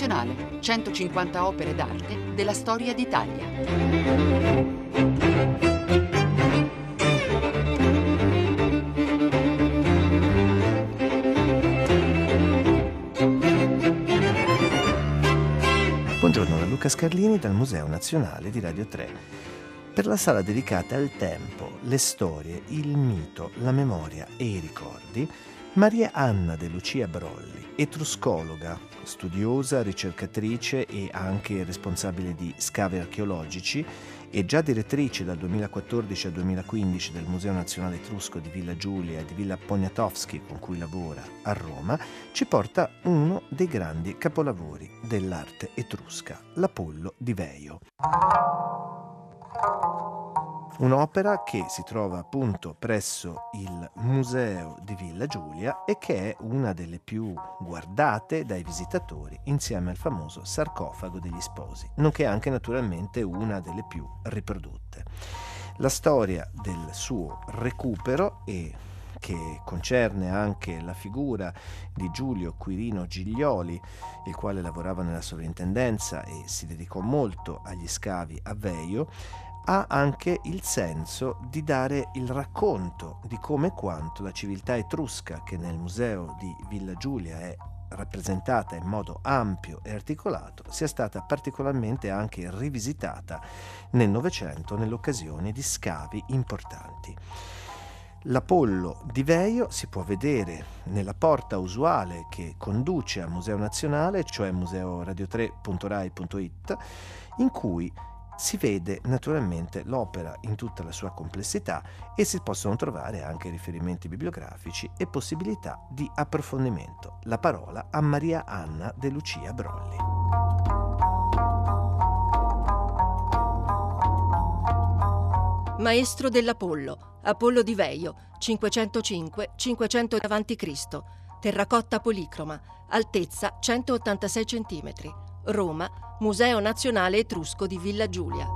Nazionale, 150 opere d'arte della storia d'Italia. Buongiorno da Luca Scarlini dal Museo Nazionale di Radio 3. Per la sala dedicata al tempo, le storie, il mito, la memoria e i ricordi, Maria Anna De Lucia Brolli, etruscologa, studiosa, ricercatrice e anche responsabile di scavi archeologici e già direttrice dal 2014 al 2015 del Museo Nazionale Etrusco di Villa Giulia e di Villa Poniatowski con cui lavora a Roma, ci porta uno dei grandi capolavori dell'arte etrusca, l'Apollo di Veio. Un'opera che si trova appunto presso il Museo di Villa Giulia e che è una delle più guardate dai visitatori insieme al famoso sarcofago degli sposi, nonché anche naturalmente una delle più riprodotte. La storia del suo recupero e che concerne anche la figura di Giulio Quirino Giglioli, il quale lavorava nella sovrintendenza e si dedicò molto agli scavi a Veio, ha anche il senso di dare il racconto di come e quanto la civiltà etrusca che nel museo di Villa Giulia è rappresentata in modo ampio e articolato sia stata particolarmente anche rivisitata nel Novecento nell'occasione di scavi importanti. L'Apollo di Veio si può vedere nella porta usuale che conduce al Museo Nazionale, cioè museoradio3.rai.it, in cui si vede naturalmente l'opera in tutta la sua complessità e si possono trovare anche riferimenti bibliografici e possibilità di approfondimento. La parola a Maria Anna De Lucia Brolli. Maestro dell'Apollo, Apollo di Veio, 505-500 a.C., terracotta policroma, altezza 186 cm, Roma, Museo Nazionale Etrusco di Villa Giulia.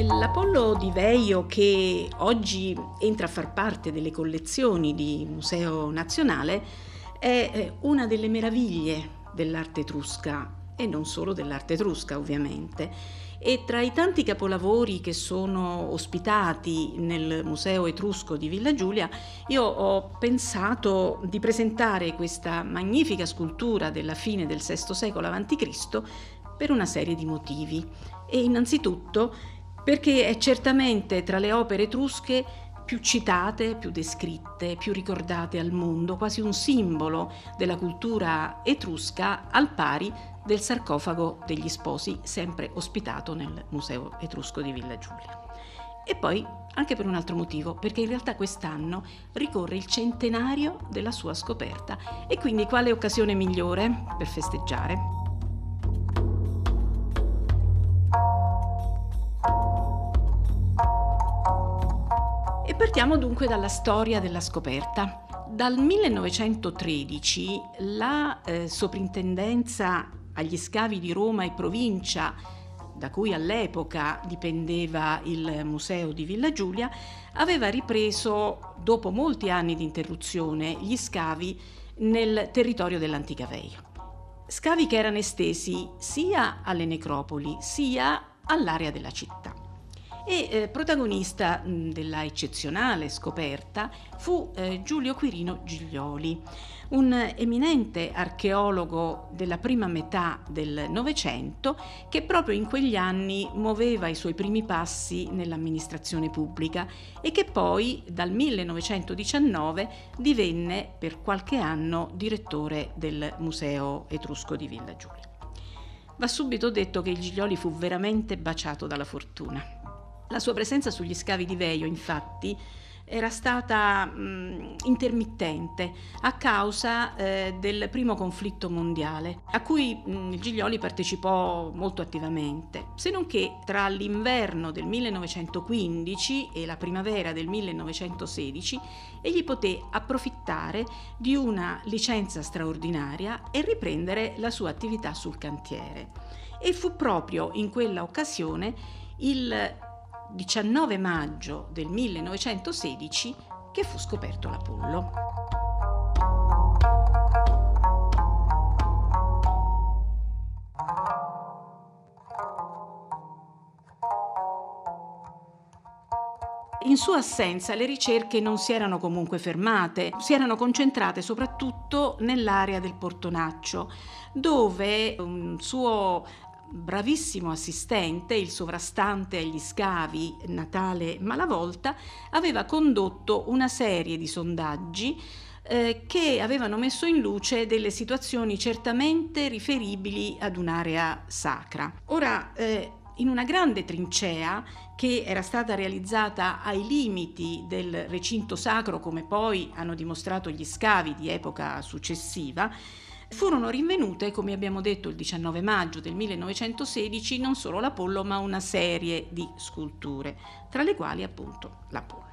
L'Apollo di Veio, che oggi entra a far parte delle collezioni di Museo Nazionale, è eh, una delle meraviglie dell'arte etrusca e non solo dell'arte etrusca ovviamente e tra i tanti capolavori che sono ospitati nel Museo Etrusco di Villa Giulia, io ho pensato di presentare questa magnifica scultura della fine del VI secolo a.C. per una serie di motivi. E innanzitutto perché è certamente tra le opere etrusche più citate, più descritte, più ricordate al mondo, quasi un simbolo della cultura etrusca al pari del sarcofago degli sposi, sempre ospitato nel Museo Etrusco di Villa Giulia. E poi anche per un altro motivo, perché in realtà quest'anno ricorre il centenario della sua scoperta e quindi quale occasione migliore per festeggiare? E partiamo dunque dalla storia della scoperta. Dal 1913 la eh, soprintendenza agli scavi di Roma e provincia, da cui all'epoca dipendeva il museo di Villa Giulia, aveva ripreso, dopo molti anni di interruzione, gli scavi nel territorio dell'antica Veio. Scavi che erano estesi sia alle necropoli sia all'area della città. E eh, protagonista mh, della eccezionale scoperta fu eh, Giulio Quirino Giglioli, un eminente archeologo della prima metà del Novecento che proprio in quegli anni muoveva i suoi primi passi nell'amministrazione pubblica e che poi dal 1919 divenne per qualche anno direttore del Museo Etrusco di Villa Giulia. Va subito detto che il Giglioli fu veramente baciato dalla fortuna. La sua presenza sugli scavi di Veio, infatti, era stata mh, intermittente a causa eh, del primo conflitto mondiale, a cui mh, Giglioli partecipò molto attivamente, se non che tra l'inverno del 1915 e la primavera del 1916 egli poté approfittare di una licenza straordinaria e riprendere la sua attività sul cantiere. E fu proprio in quella occasione il 19 maggio del 1916 che fu scoperto l'Apollo. In sua assenza le ricerche non si erano comunque fermate, si erano concentrate soprattutto nell'area del Portonaccio, dove un suo bravissimo assistente, il sovrastante agli scavi Natale Malavolta, aveva condotto una serie di sondaggi eh, che avevano messo in luce delle situazioni certamente riferibili ad un'area sacra. Ora, eh, in una grande trincea che era stata realizzata ai limiti del recinto sacro, come poi hanno dimostrato gli scavi di epoca successiva, Furono rinvenute, come abbiamo detto il 19 maggio del 1916, non solo l'Apollo ma una serie di sculture, tra le quali appunto l'Apollo.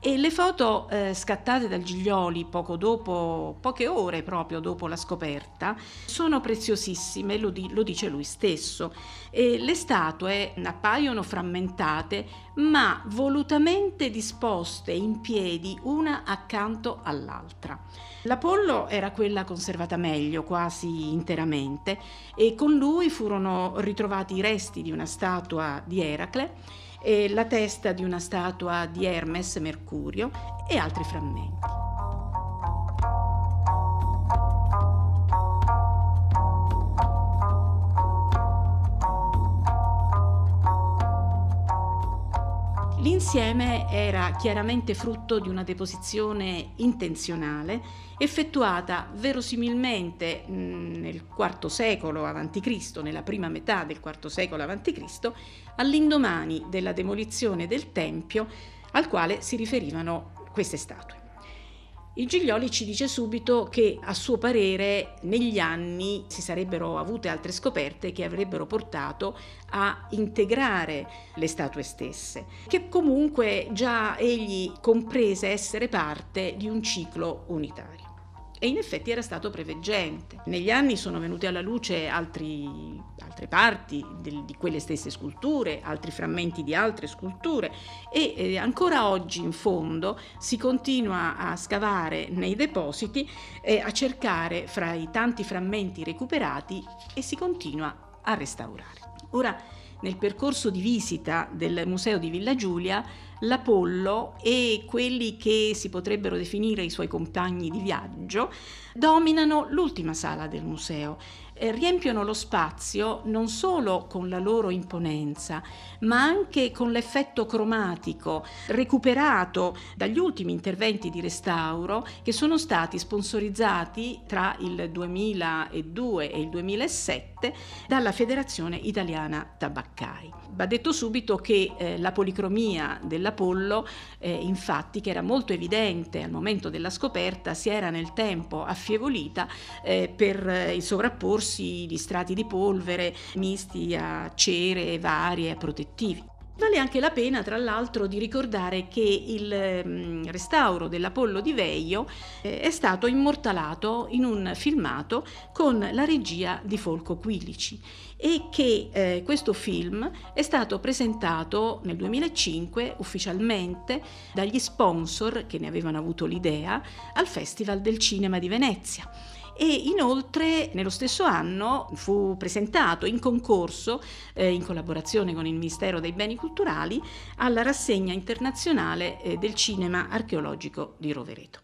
E le foto eh, scattate dal Giglioli poco dopo, poche ore proprio dopo la scoperta, sono preziosissime, lo, di, lo dice lui stesso. E le statue appaiono frammentate, ma volutamente disposte in piedi una accanto all'altra. L'Apollo era quella conservata meglio, quasi interamente, e con lui furono ritrovati i resti di una statua di Eracle la testa di una statua di Hermes Mercurio e altri frammenti. L'insieme era chiaramente frutto di una deposizione intenzionale effettuata verosimilmente nel IV secolo a.C., nella prima metà del IV secolo a.C., all'indomani della demolizione del Tempio al quale si riferivano queste statue. Il Giglioli ci dice subito che a suo parere negli anni si sarebbero avute altre scoperte che avrebbero portato a integrare le statue stesse, che comunque già egli comprese essere parte di un ciclo unitario e in effetti era stato preveggente. Negli anni sono venute alla luce altri, altre parti del, di quelle stesse sculture, altri frammenti di altre sculture e eh, ancora oggi in fondo si continua a scavare nei depositi e a cercare fra i tanti frammenti recuperati e si continua a restaurare. Ora, nel percorso di visita del Museo di Villa Giulia, l'Apollo e quelli che si potrebbero definire i suoi compagni di viaggio dominano l'ultima sala del museo. Eh, riempiono lo spazio non solo con la loro imponenza, ma anche con l'effetto cromatico recuperato dagli ultimi interventi di restauro che sono stati sponsorizzati tra il 2002 e il 2007 dalla Federazione Italiana Tabaccai. Va detto subito che eh, la policromia dell'Apollo, eh, infatti, che era molto evidente al momento della scoperta, si era nel tempo affievolita eh, per eh, il sovrapporsi di strati di polvere misti a cere varie, a protettivi. Vale anche la pena, tra l'altro, di ricordare che il mm, restauro dell'Apollo di Veio eh, è stato immortalato in un filmato con la regia di Folco Quilici e che eh, questo film è stato presentato nel 2005 ufficialmente dagli sponsor che ne avevano avuto l'idea al Festival del Cinema di Venezia e inoltre nello stesso anno fu presentato in concorso, eh, in collaborazione con il Ministero dei Beni Culturali, alla rassegna internazionale eh, del cinema archeologico di Rovereto.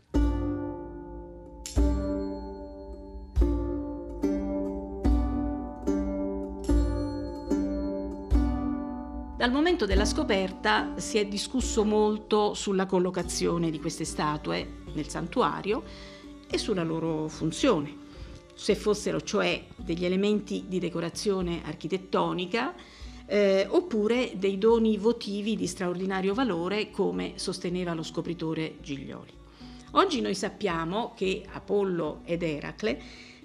Dal momento della scoperta si è discusso molto sulla collocazione di queste statue nel santuario e sulla loro funzione, se fossero cioè degli elementi di decorazione architettonica eh, oppure dei doni votivi di straordinario valore come sosteneva lo scopritore Giglioli. Oggi noi sappiamo che Apollo ed Eracle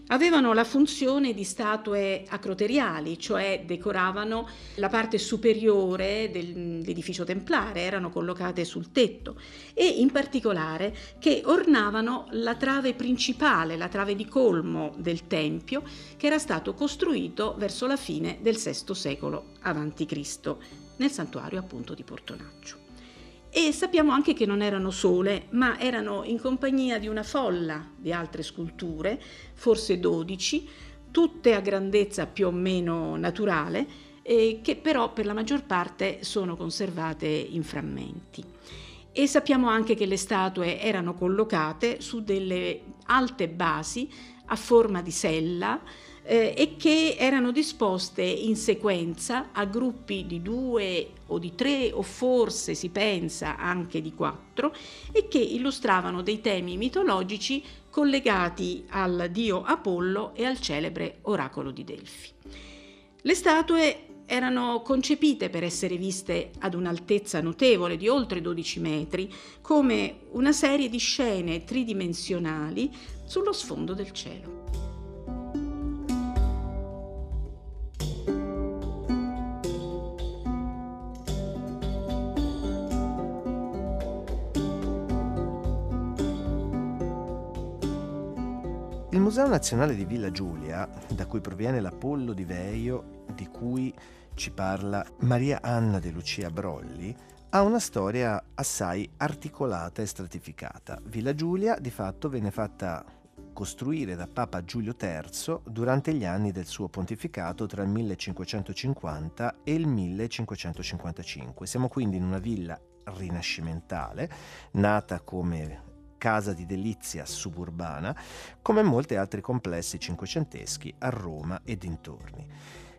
avevano la funzione di statue acroteriali, cioè decoravano la parte superiore dell'edificio templare, erano collocate sul tetto e in particolare che ornavano la trave principale, la trave di colmo del tempio che era stato costruito verso la fine del VI secolo a.C. nel santuario appunto di Portonaccio. E sappiamo anche che non erano sole, ma erano in compagnia di una folla di altre sculture, forse 12, tutte a grandezza più o meno naturale, eh, che però per la maggior parte sono conservate in frammenti. E sappiamo anche che le statue erano collocate su delle alte basi a forma di sella, eh, e che erano disposte in sequenza a gruppi di due o di tre o forse si pensa anche di quattro e che illustravano dei temi mitologici collegati al dio Apollo e al celebre oracolo di Delfi. Le statue erano concepite per essere viste ad un'altezza notevole di oltre 12 metri, come una serie di scene tridimensionali sullo sfondo del cielo. Il Museo Nazionale di Villa Giulia, da cui proviene l'Apollo di Veio, di cui ci parla Maria Anna De Lucia Brolli, ha una storia assai articolata e stratificata. Villa Giulia di fatto venne fatta costruire da Papa Giulio III durante gli anni del suo pontificato tra il 1550 e il 1555. Siamo quindi in una villa rinascimentale, nata come casa di delizia suburbana, come molti altri complessi cinquecenteschi a Roma e dintorni.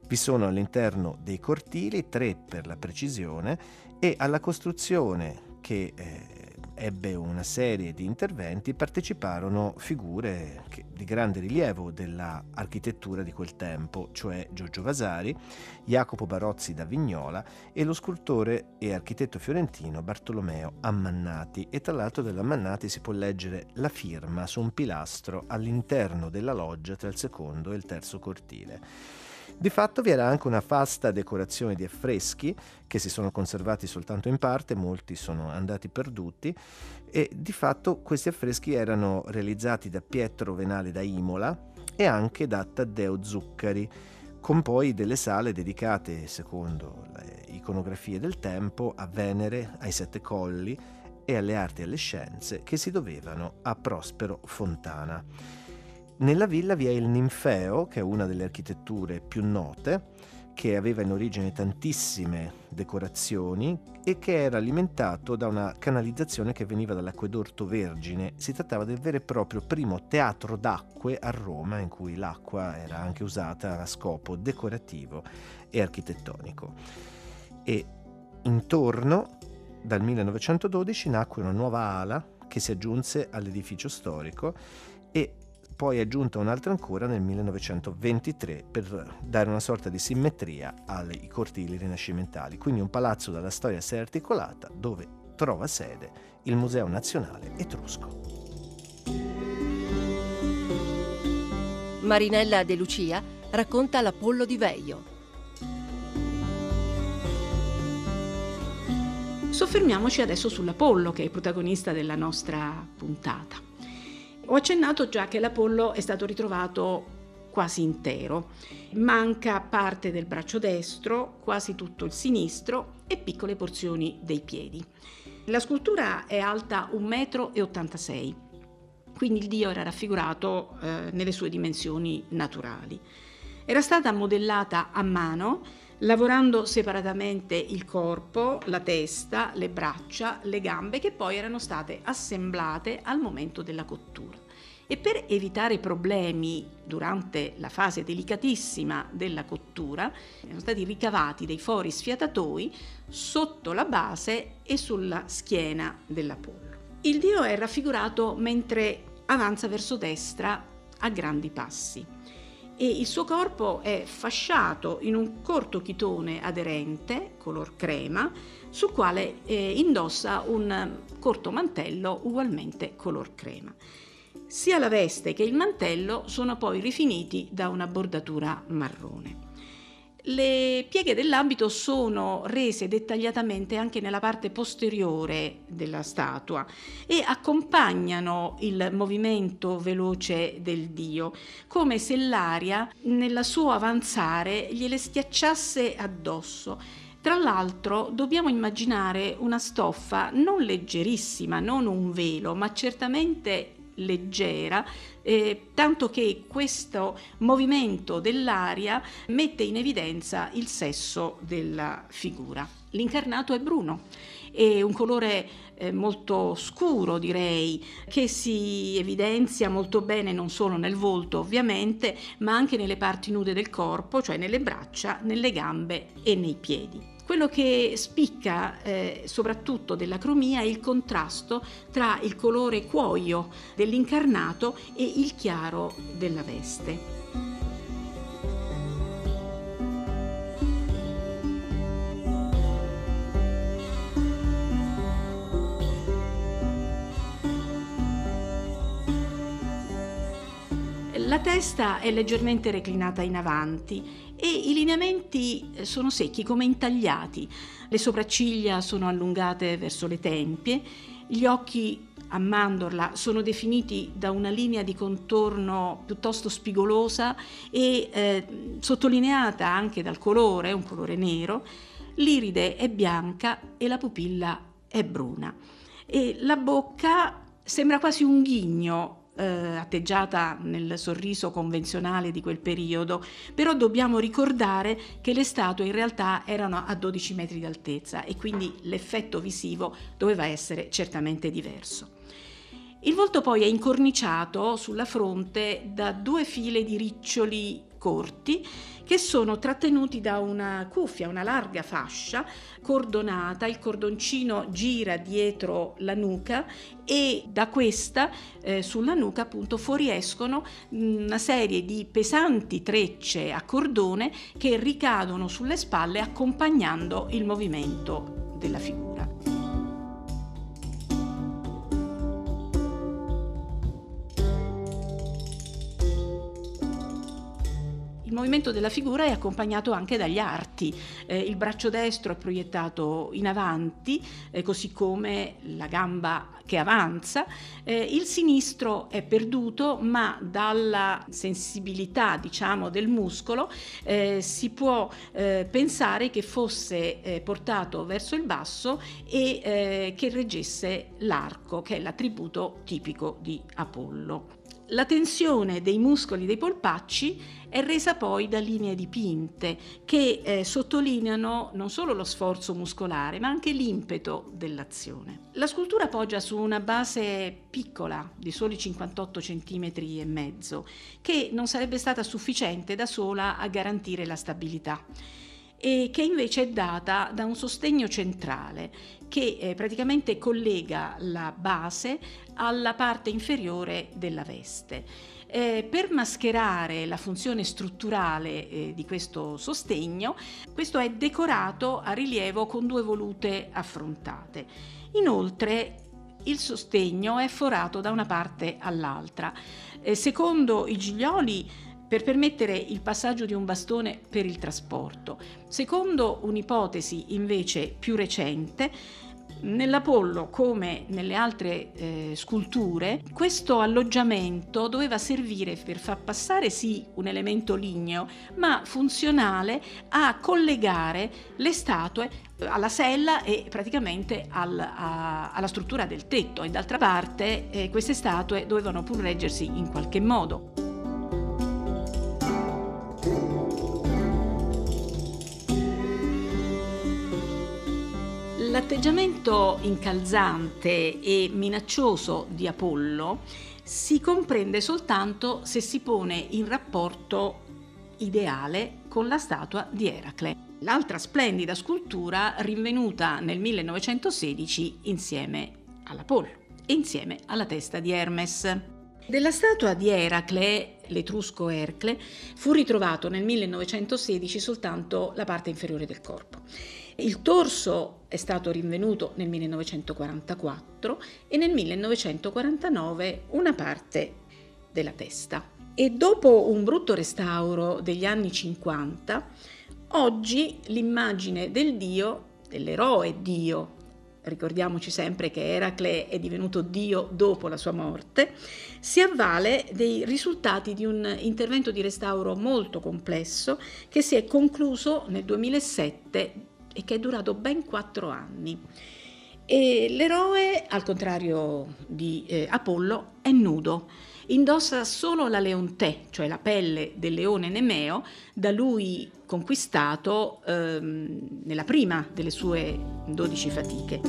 Vi sono all'interno dei cortili, tre per la precisione, e alla costruzione che eh, ebbe una serie di interventi, parteciparono figure di grande rilievo dell'architettura di quel tempo, cioè Giorgio Vasari, Jacopo Barozzi da Vignola e lo scultore e architetto fiorentino Bartolomeo Ammannati. E tra l'altro dell'Ammannati si può leggere la firma su un pilastro all'interno della loggia tra il secondo e il terzo cortile. Di fatto vi era anche una vasta decorazione di affreschi che si sono conservati soltanto in parte, molti sono andati perduti e di fatto questi affreschi erano realizzati da Pietro Venale da Imola e anche da Taddeo Zuccari, con poi delle sale dedicate, secondo le iconografie del tempo, a Venere, ai Sette Colli e alle arti e alle scienze che si dovevano a Prospero Fontana. Nella villa vi è il ninfeo, che è una delle architetture più note, che aveva in origine tantissime decorazioni e che era alimentato da una canalizzazione che veniva dall'acquedotto Vergine. Si trattava del vero e proprio primo teatro d'acque a Roma in cui l'acqua era anche usata a scopo decorativo e architettonico. E intorno, dal 1912, nacque una nuova ala che si aggiunse all'edificio storico e poi aggiunta un'altra ancora nel 1923 per dare una sorta di simmetria ai cortili rinascimentali. Quindi un palazzo dalla storia assai articolata dove trova sede il Museo Nazionale Etrusco. Marinella De Lucia racconta l'Apollo di Veio. Soffermiamoci adesso sull'Apollo, che è il protagonista della nostra puntata. Ho accennato già che l'Apollo è stato ritrovato quasi intero. Manca parte del braccio destro, quasi tutto il sinistro e piccole porzioni dei piedi. La scultura è alta 1,86 m, quindi il dio era raffigurato eh, nelle sue dimensioni naturali. Era stata modellata a mano lavorando separatamente il corpo, la testa, le braccia, le gambe che poi erano state assemblate al momento della cottura. E per evitare problemi durante la fase delicatissima della cottura, erano stati ricavati dei fori sfiatatoi sotto la base e sulla schiena dell'Apollo. Il dio è raffigurato mentre avanza verso destra a grandi passi e il suo corpo è fasciato in un corto chitone aderente, color crema, sul quale eh, indossa un corto mantello ugualmente color crema. Sia la veste che il mantello sono poi rifiniti da una bordatura marrone. Le pieghe dell'abito sono rese dettagliatamente anche nella parte posteriore della statua e accompagnano il movimento veloce del dio, come se l'aria nella suo avanzare gliele schiacciasse addosso, Tra l'altro dobbiamo immaginare una stoffa non leggerissima, non un velo, ma certamente leggera, eh, tanto che questo movimento dell'aria mette in evidenza il sesso della figura. L'incarnato è bruno, è un colore eh, molto scuro direi, che si evidenzia molto bene non solo nel volto ovviamente, ma anche nelle parti nude del corpo, cioè nelle braccia, nelle gambe e nei piedi. Quello che spicca eh, soprattutto della cromia è il contrasto tra il colore cuoio dell'incarnato e il chiaro della veste. La testa è leggermente reclinata in avanti e i lineamenti eh, sono secchi come intagliati. Le sopracciglia sono allungate verso le tempie, gli occhi a mandorla sono definiti da una linea di contorno piuttosto spigolosa e eh, sottolineata anche dal colore, un colore nero. L'iride è bianca e la pupilla è bruna. E la bocca sembra quasi un ghigno eh, atteggiata nel sorriso convenzionale di quel periodo, però dobbiamo ricordare che le statue in realtà erano a 12 metri di altezza e quindi l'effetto visivo doveva essere certamente diverso. Il volto poi è incorniciato sulla fronte da due file di riccioli corti che sono trattenuti da una cuffia, una larga fascia cordonata, il cordoncino gira dietro la nuca e da questa eh, sulla nuca appunto fuoriescono una serie di pesanti trecce a cordone che ricadono sulle spalle accompagnando il movimento della figura. Il movimento della figura è accompagnato anche dagli arti. Eh, il braccio destro è proiettato in avanti, eh, così come la gamba che avanza. Eh, il sinistro è perduto, ma dalla sensibilità, diciamo, del muscolo eh, si può eh, pensare che fosse eh, portato verso il basso e che reggesse l'arco, che è l'attributo tipico di Apollo. La tensione dei muscoli dei polpacci è resa poi da linee dipinte che eh, sottolineano non solo lo sforzo muscolare ma anche l'impeto dell'azione. La scultura poggia su una base piccola di soli 58 cm e mezzo che non sarebbe stata sufficiente da sola a garantire la stabilità e che invece è data da un sostegno centrale che eh, praticamente collega la base alla parte inferiore della veste. Eh, per mascherare la funzione strutturale eh, di questo sostegno, questo è decorato a rilievo con due volute affrontate. Inoltre il sostegno è forato da una parte all'altra. Eh, secondo i Giglioli per permettere il passaggio di un bastone per il trasporto. Secondo un'ipotesi invece più recente, Nell'Apollo, come nelle altre eh, sculture, questo alloggiamento doveva servire per far passare sì un elemento ligneo, ma funzionale a collegare le statue alla sella e praticamente al, a, alla struttura del tetto e d'altra parte eh, queste statue dovevano pur reggersi in qualche modo. L'atteggiamento incalzante e minaccioso di Apollo si comprende soltanto se si pone in rapporto ideale con la statua di Eracle, l'altra splendida scultura rinvenuta nel 1916 insieme all'Apollo e insieme alla testa di Hermes. Della statua di Eracle, l'etrusco Ercle, fu ritrovato nel 1916 soltanto la parte inferiore del corpo. Il torso è stato rinvenuto nel 1944 e nel 1949 una parte della testa. E dopo un brutto restauro degli anni 50, oggi l'immagine del dio, dell'eroe dio, ricordiamoci sempre che Eracle è divenuto dio dopo la sua morte, si avvale dei risultati di un intervento di restauro molto complesso che si è concluso nel 2007 e che è durato ben quattro anni. E l'eroe, al contrario di eh, Apollo, è nudo. Indossa solo la leontè, cioè la pelle del leone Nemeo, da lui conquistato ehm, nella prima delle sue dodici fatiche.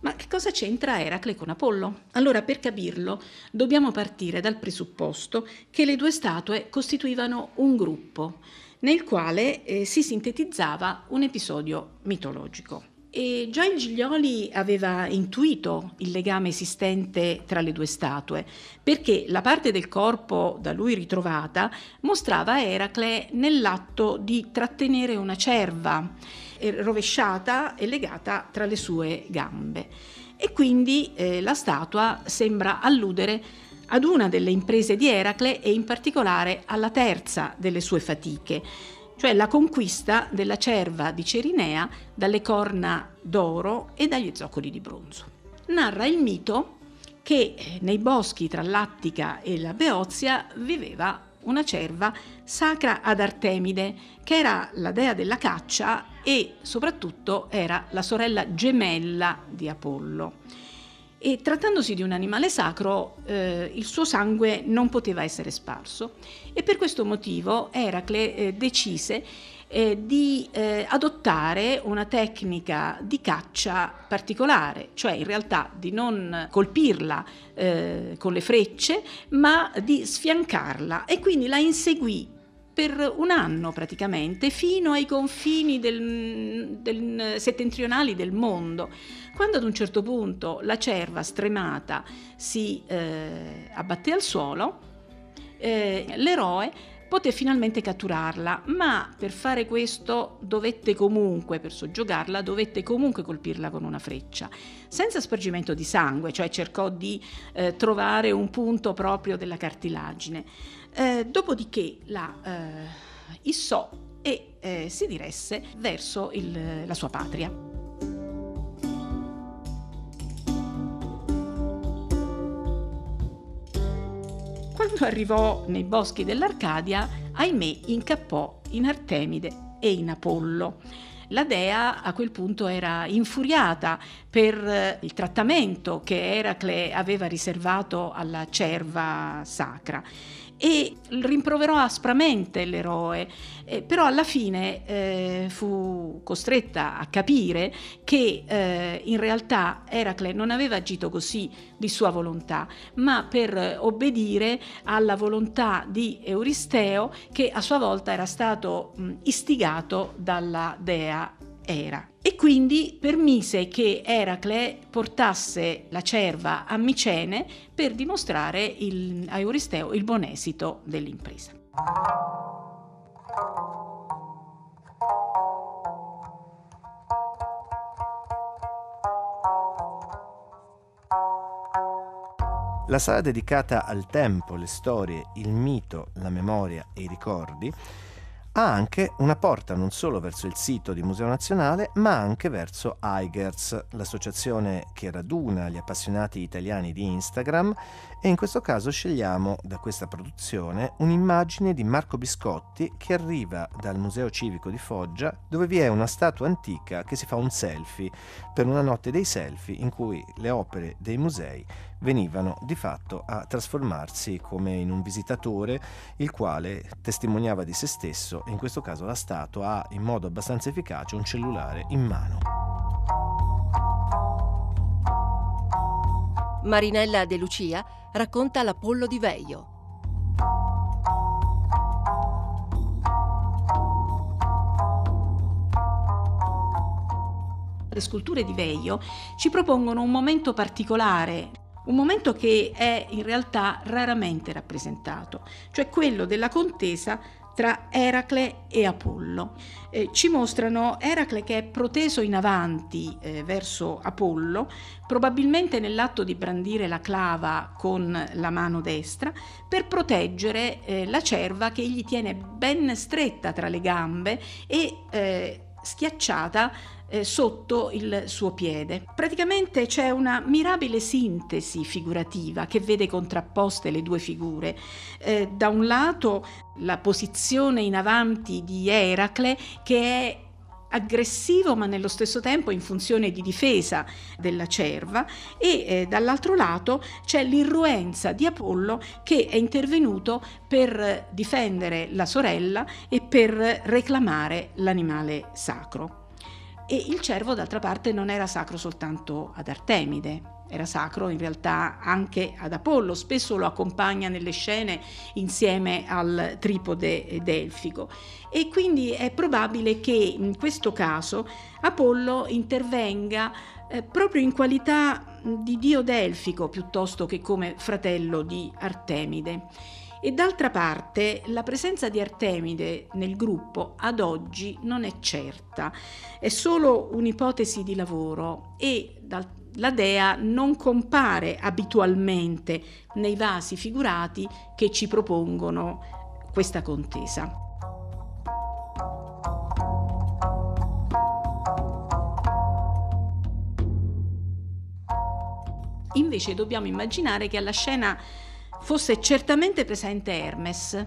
Ma che cosa c'entra Eracle con Apollo? Allora, per capirlo, dobbiamo partire dal presupposto che le due statue costituivano un gruppo nel quale eh, si sintetizzava un episodio mitologico. E già il Giglioli aveva intuito il legame esistente tra le due statue, perché la parte del corpo da lui ritrovata mostrava Eracle nell'atto di trattenere una cerva eh, rovesciata e legata tra le sue gambe. E quindi eh, la statua sembra alludere ad una delle imprese di Eracle e in particolare alla terza delle sue fatiche, cioè la conquista della cerva di Cerinea dalle corna d'oro e dagli zoccoli di bronzo. Narra il mito che eh, nei boschi tra l'Attica e la Beozia viveva una cerva sacra ad Artemide, che era la dea della caccia e soprattutto era la sorella gemella di Apollo e trattandosi di un animale sacro eh, il suo sangue non poteva essere sparso e per questo motivo Eracle eh, decise eh, di eh, adottare una tecnica di caccia particolare, cioè in realtà di non colpirla eh, con le frecce ma di sfiancarla e quindi la inseguì per un anno praticamente, fino ai confini del, del, settentrionali del mondo. Quando ad un certo punto la cerva stremata si eh, abbatté al suolo, eh, l'eroe poté finalmente catturarla, ma per fare questo dovette comunque, per soggiogarla, dovette comunque colpirla con una freccia, senza spargimento di sangue, cioè cercò di eh, trovare un punto proprio della cartilagine. Eh, dopodiché la eh, issò e eh, si diresse verso il, la sua patria. Quando arrivò nei boschi dell'Arcadia, ahimè incappò in Artemide e in Apollo. La dea a quel punto era infuriata per eh, il trattamento che Eracle aveva riservato alla cerva sacra e rimproverò aspramente l'eroe, eh, però alla fine eh, fu costretta a capire che eh, in realtà Eracle non aveva agito così di sua volontà, ma per obbedire alla volontà di Euristeo che a sua volta era stato mh, istigato dalla dea era. E quindi permise che Eracle portasse la cerva a Micene per dimostrare il, a Euristeo il buon esito dell'impresa. La sala dedicata al tempo, le storie, il mito, la memoria e i ricordi ha anche una porta non solo verso il sito di Museo Nazionale, ma anche verso Eigers, l'associazione che raduna gli appassionati italiani di Instagram. E in questo caso scegliamo da questa produzione un'immagine di Marco Biscotti che arriva dal Museo Civico di Foggia dove vi è una statua antica che si fa un selfie per una notte dei selfie in cui le opere dei musei venivano di fatto a trasformarsi come in un visitatore il quale testimoniava di se stesso e in questo caso la statua ha in modo abbastanza efficace un cellulare in mano. Marinella De Lucia racconta l'Apollo di Veio. Le sculture di Veio ci propongono un momento particolare un momento che è in realtà raramente rappresentato, cioè quello della contesa tra Eracle e Apollo. Eh, ci mostrano Eracle che è proteso in avanti eh, verso Apollo, probabilmente nell'atto di brandire la clava con la mano destra, per proteggere eh, la cerva che gli tiene ben stretta tra le gambe e eh, schiacciata eh, sotto il suo piede. Praticamente c'è una mirabile sintesi figurativa che vede contrapposte le due figure. Eh, da un lato la posizione in avanti di Eracle che è aggressivo ma nello stesso tempo in funzione di difesa della cerva e eh, dall'altro lato c'è l'irruenza di Apollo che è intervenuto per difendere la sorella e per reclamare l'animale sacro. E il cervo d'altra parte non era sacro soltanto ad Artemide, era sacro in realtà anche ad Apollo, spesso lo accompagna nelle scene insieme al tripode delfico e quindi è probabile che in questo caso Apollo intervenga eh, proprio in qualità di dio delfico piuttosto che come fratello di Artemide. E d'altra parte la presenza di Artemide nel gruppo ad oggi non è certa, è solo un'ipotesi di lavoro e dal la dea non compare abitualmente nei vasi figurati che ci propongono questa contesa. Invece dobbiamo immaginare che alla scena fosse certamente presente Hermes,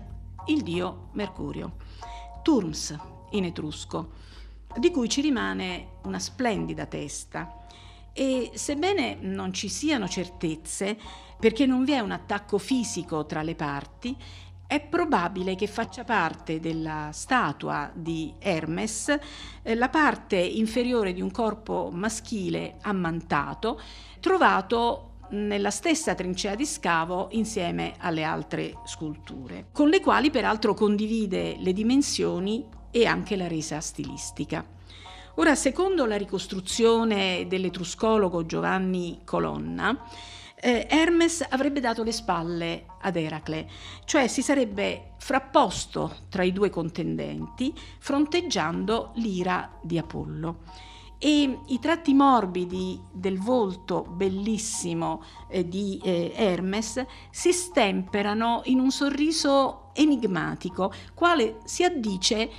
il dio Mercurio, Turms in etrusco, di cui ci rimane una splendida testa. E sebbene non ci siano certezze, perché non vi è un attacco fisico tra le parti, è probabile che faccia parte della statua di Hermes eh, la parte inferiore di un corpo maschile ammantato trovato nella stessa trincea di scavo insieme alle altre sculture, con le quali peraltro condivide le dimensioni e anche la resa stilistica. Ora, secondo la ricostruzione dell'etruscologo Giovanni Colonna, eh, Hermes avrebbe dato le spalle ad Eracle, cioè si sarebbe frapposto tra i due contendenti, fronteggiando l'ira di Apollo. E i tratti morbidi del volto bellissimo eh, di eh, Hermes si stemperano in un sorriso enigmatico, quale si addice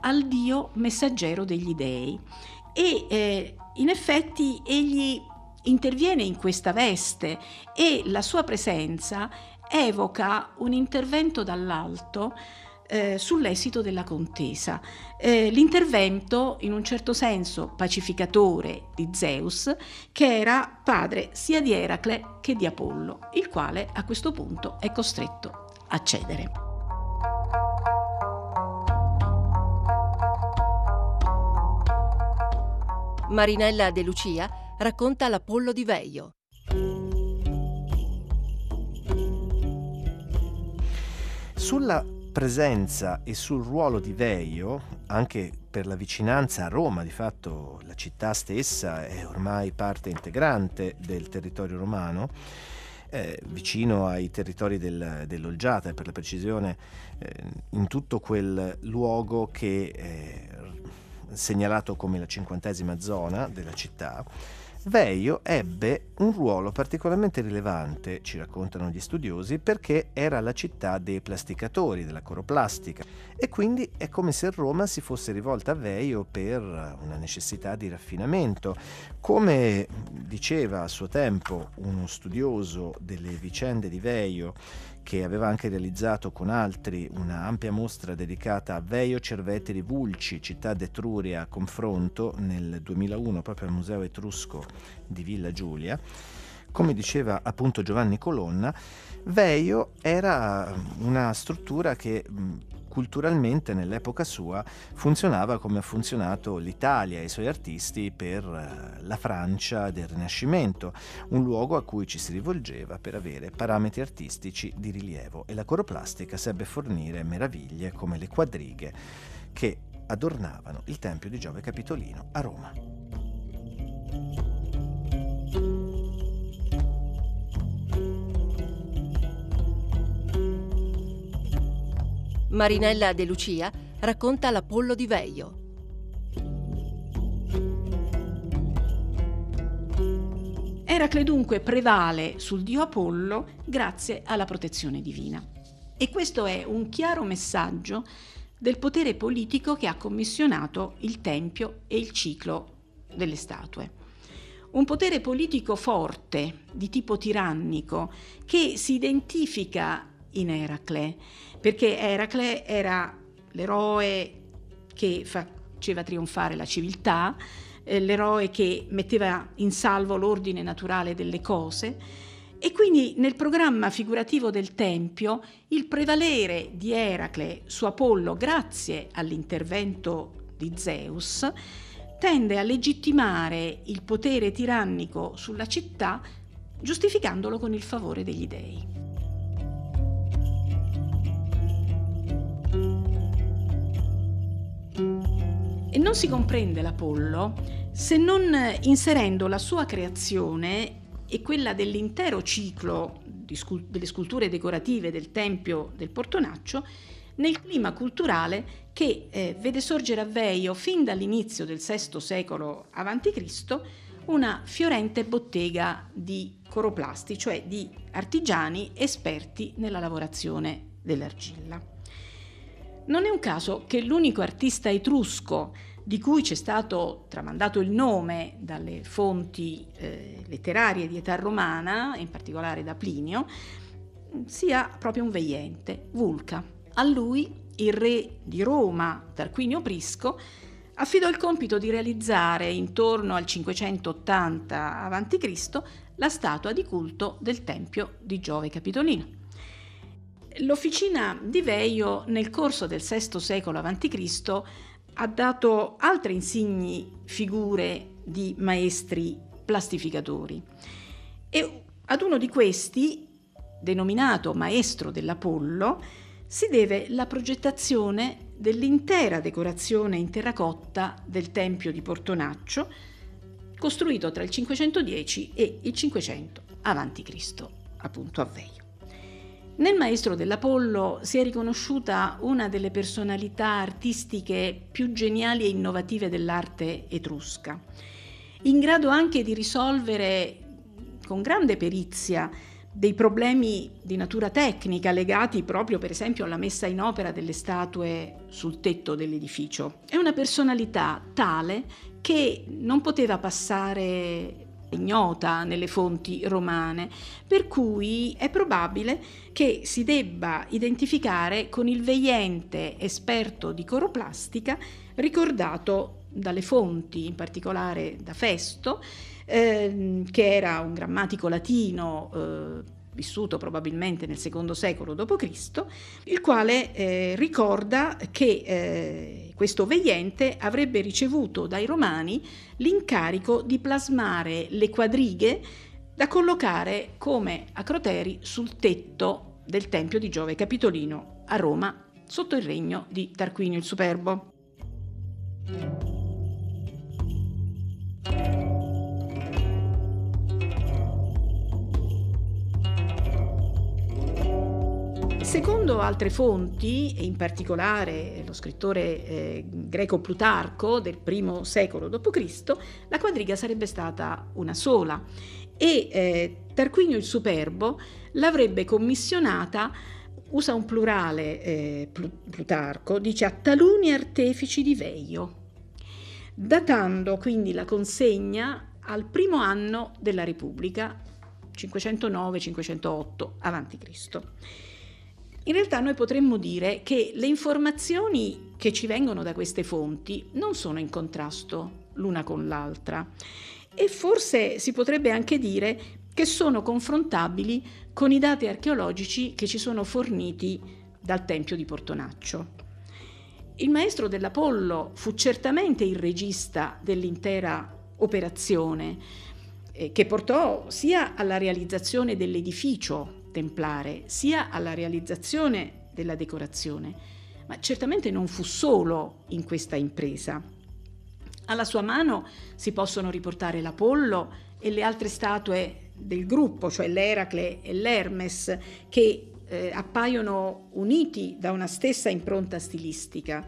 al Dio messaggero degli dei. E eh, in effetti egli interviene in questa veste e la sua presenza evoca un intervento dall'alto eh, sull'esito della contesa. Eh, l'intervento, in un certo senso pacificatore di Zeus, che era padre sia di Eracle che di Apollo, il quale a questo punto è costretto a cedere. Marinella De Lucia racconta l'Apollo di Veio. Sulla presenza e sul ruolo di Veio, anche per la vicinanza a Roma, di fatto la città stessa è ormai parte integrante del territorio romano, eh, vicino ai territori del, dell'Olgiata, per la precisione, eh, in tutto quel luogo che eh, segnalato come la cinquantesima zona della città, Veio ebbe un ruolo particolarmente rilevante, ci raccontano gli studiosi, perché era la città dei plasticatori, della coroplastica, e quindi è come se Roma si fosse rivolta a Veio per una necessità di raffinamento. Come diceva a suo tempo uno studioso delle vicende di Veio, che aveva anche realizzato con altri una ampia mostra dedicata a Veio Cerveteri Vulci, città d'Etruria a confronto nel 2001 proprio al Museo Etrusco di Villa Giulia. Come diceva appunto Giovanni Colonna, Veio era una struttura che culturalmente nell'epoca sua funzionava come ha funzionato l'Italia e i suoi artisti per eh, la Francia del Rinascimento, un luogo a cui ci si rivolgeva per avere parametri artistici di rilievo e la coroplastica sebbe fornire meraviglie come le quadrighe che adornavano il Tempio di Giove Capitolino a Roma. Marinella De Lucia racconta l'Apollo di Veio. Eracle dunque prevale sul dio Apollo grazie alla protezione divina. E questo è un chiaro messaggio del potere politico che ha commissionato il Tempio e il ciclo delle statue. Un potere politico forte, di tipo tirannico, che si identifica in Eracle, perché Eracle era l'eroe che faceva trionfare la civiltà, eh, l'eroe che metteva in salvo l'ordine naturale delle cose e quindi nel programma figurativo del Tempio il prevalere di Eracle su Apollo grazie all'intervento di Zeus tende a legittimare il potere tirannico sulla città giustificandolo con il favore degli dei. E non si comprende l'Apollo se non inserendo la sua creazione e quella dell'intero ciclo scult- delle sculture decorative del Tempio del Portonaccio nel clima culturale che eh, vede sorgere a Veio fin dall'inizio del VI secolo a.C. una fiorente bottega di coroplasti, cioè di artigiani esperti nella lavorazione dell'argilla. Non è un caso che l'unico artista etrusco di cui ci è stato tramandato il nome dalle fonti eh, letterarie di età romana, in particolare da Plinio, sia proprio un veiente, Vulca. A lui il re di Roma, Tarquinio Prisco, affidò il compito di realizzare intorno al 580 a.C. la statua di culto del Tempio di Giove Capitolino. L'officina di Veio nel corso del VI secolo a.C. ha dato altre insigni figure di maestri plastificatori e ad uno di questi, denominato maestro dell'Apollo, si deve la progettazione dell'intera decorazione in terracotta del Tempio di Portonaccio, costruito tra il 510 e il 500 a.C., appunto a Veio. Nel maestro dell'Apollo si è riconosciuta una delle personalità artistiche più geniali e innovative dell'arte etrusca, in grado anche di risolvere con grande perizia dei problemi di natura tecnica legati proprio per esempio alla messa in opera delle statue sul tetto dell'edificio. È una personalità tale che non poteva passare ignota nelle fonti romane, per cui è probabile che si debba identificare con il veiente esperto di coroplastica ricordato dalle fonti, in particolare da Festo, eh, che era un grammatico latino eh, vissuto probabilmente nel secondo secolo d.C., il quale eh, ricorda che eh, questo veiente avrebbe ricevuto dai romani l'incarico di plasmare le quadrighe da collocare come acroteri sul tetto del Tempio di Giove Capitolino a Roma sotto il regno di Tarquinio il Superbo. Secondo altre fonti, e in particolare lo scrittore eh, greco Plutarco del I secolo d.C., la quadriga sarebbe stata una sola e eh, Tarquinio il Superbo l'avrebbe commissionata, usa un plurale eh, Plutarco, dice a taluni artefici di Veio, datando quindi la consegna al primo anno della Repubblica, 509-508 a.C. In realtà noi potremmo dire che le informazioni che ci vengono da queste fonti non sono in contrasto l'una con l'altra e forse si potrebbe anche dire che sono confrontabili con i dati archeologici che ci sono forniti dal Tempio di Portonaccio. Il maestro dell'Apollo fu certamente il regista dell'intera operazione, eh, che portò sia alla realizzazione dell'edificio templare sia alla realizzazione della decorazione, ma certamente non fu solo in questa impresa. Alla sua mano si possono riportare l'Apollo e le altre statue del gruppo, cioè l'Eracle e l'Hermes, che eh, appaiono uniti da una stessa impronta stilistica.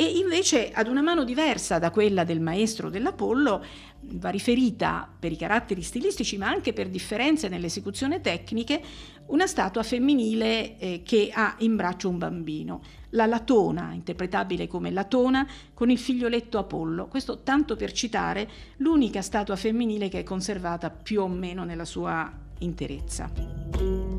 E invece ad una mano diversa da quella del maestro dell'Apollo va riferita per i caratteri stilistici ma anche per differenze nell'esecuzione tecniche una statua femminile eh, che ha in braccio un bambino, la Latona, interpretabile come Latona, con il figlioletto Apollo. Questo tanto per citare l'unica statua femminile che è conservata più o meno nella sua interezza.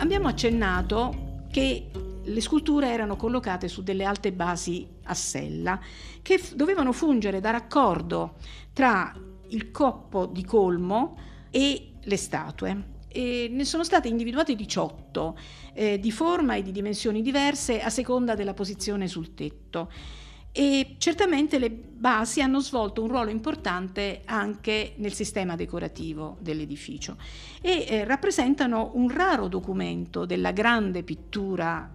Abbiamo accennato che le sculture erano collocate su delle alte basi a sella che f- dovevano fungere da raccordo tra il coppo di colmo e le statue. E ne sono state individuate 18 eh, di forma e di dimensioni diverse a seconda della posizione sul tetto e certamente le basi hanno svolto un ruolo importante anche nel sistema decorativo dell'edificio e eh, rappresentano un raro documento della grande pittura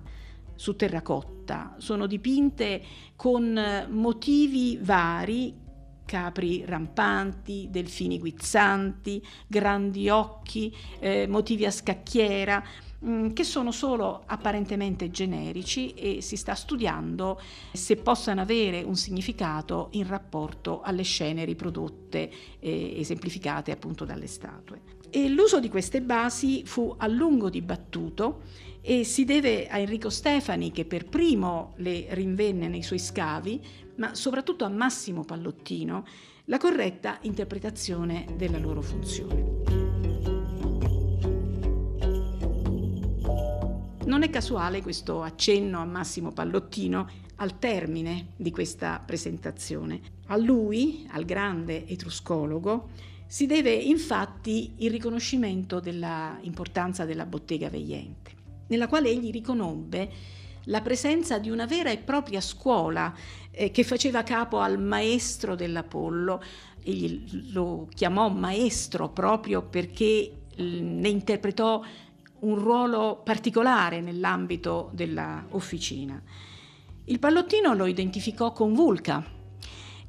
su terracotta. Sono dipinte con motivi vari, capri rampanti, delfini guizzanti, grandi occhi, eh, motivi a scacchiera, Mm, che sono solo apparentemente generici e si sta studiando se possano avere un significato in rapporto alle scene riprodotte e esemplificate appunto dalle statue. E l'uso di queste basi fu a lungo dibattuto e si deve a Enrico Stefani che per primo le rinvenne nei suoi scavi, ma soprattutto a Massimo Pallottino, la corretta interpretazione della loro funzione. Non è casuale questo accenno a Massimo Pallottino al termine di questa presentazione. A lui, al grande etruscologo, si deve infatti il riconoscimento dell'importanza della bottega vegliente, nella quale egli riconobbe la presenza di una vera e propria scuola eh, che faceva capo al maestro dell'Apollo. Egli lo chiamò maestro proprio perché ne interpretò un ruolo particolare nell'ambito dell'officina. Il pallottino lo identificò con Vulca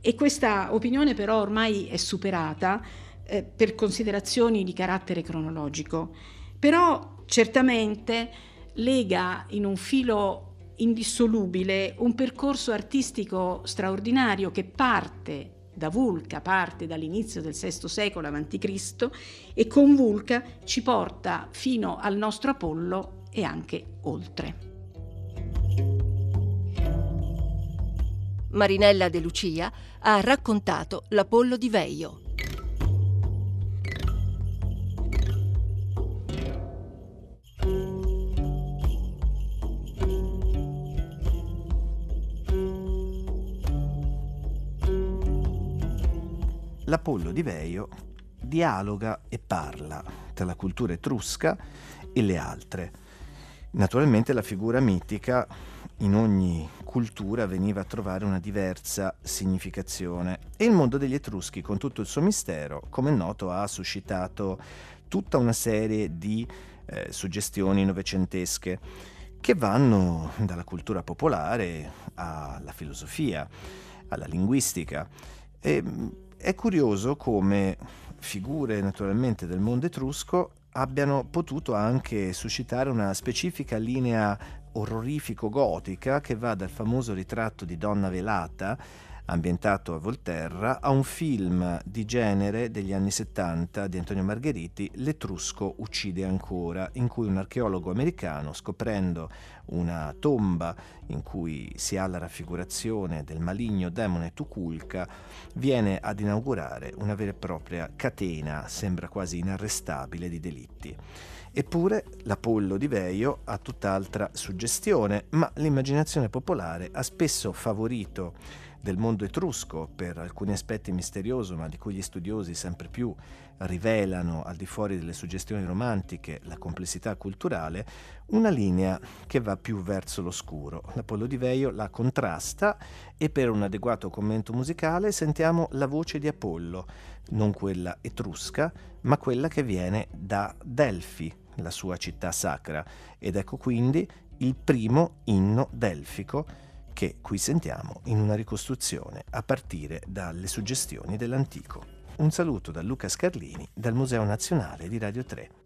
e questa opinione però ormai è superata eh, per considerazioni di carattere cronologico, però certamente lega in un filo indissolubile un percorso artistico straordinario che parte da Vulca parte dall'inizio del VI secolo a.C. e con Vulca ci porta fino al nostro Apollo e anche oltre. Marinella De Lucia ha raccontato l'Apollo di Veio. l'Apollo di Veio dialoga e parla tra la cultura etrusca e le altre. Naturalmente la figura mitica in ogni cultura veniva a trovare una diversa significazione e il mondo degli Etruschi con tutto il suo mistero, come è noto, ha suscitato tutta una serie di eh, suggestioni novecentesche che vanno dalla cultura popolare alla filosofia, alla linguistica. E, è curioso come figure naturalmente del mondo etrusco abbiano potuto anche suscitare una specifica linea orrorifico-gotica che va dal famoso ritratto di Donna Velata ambientato a Volterra, a un film di genere degli anni 70 di Antonio Margheriti, L'Etrusco uccide ancora, in cui un archeologo americano, scoprendo una tomba in cui si ha la raffigurazione del maligno demone Tukulka, viene ad inaugurare una vera e propria catena, sembra quasi inarrestabile, di delitti. Eppure l'Apollo di Veio ha tutt'altra suggestione, ma l'immaginazione popolare ha spesso favorito del mondo etrusco, per alcuni aspetti misterioso, ma di cui gli studiosi sempre più rivelano, al di fuori delle suggestioni romantiche, la complessità culturale, una linea che va più verso l'oscuro. L'Apollo di Veio la contrasta e per un adeguato commento musicale sentiamo la voce di Apollo, non quella etrusca, ma quella che viene da Delfi, la sua città sacra, ed ecco quindi il primo inno delfico che qui sentiamo in una ricostruzione a partire dalle suggestioni dell'antico. Un saluto da Luca Scarlini dal Museo Nazionale di Radio 3.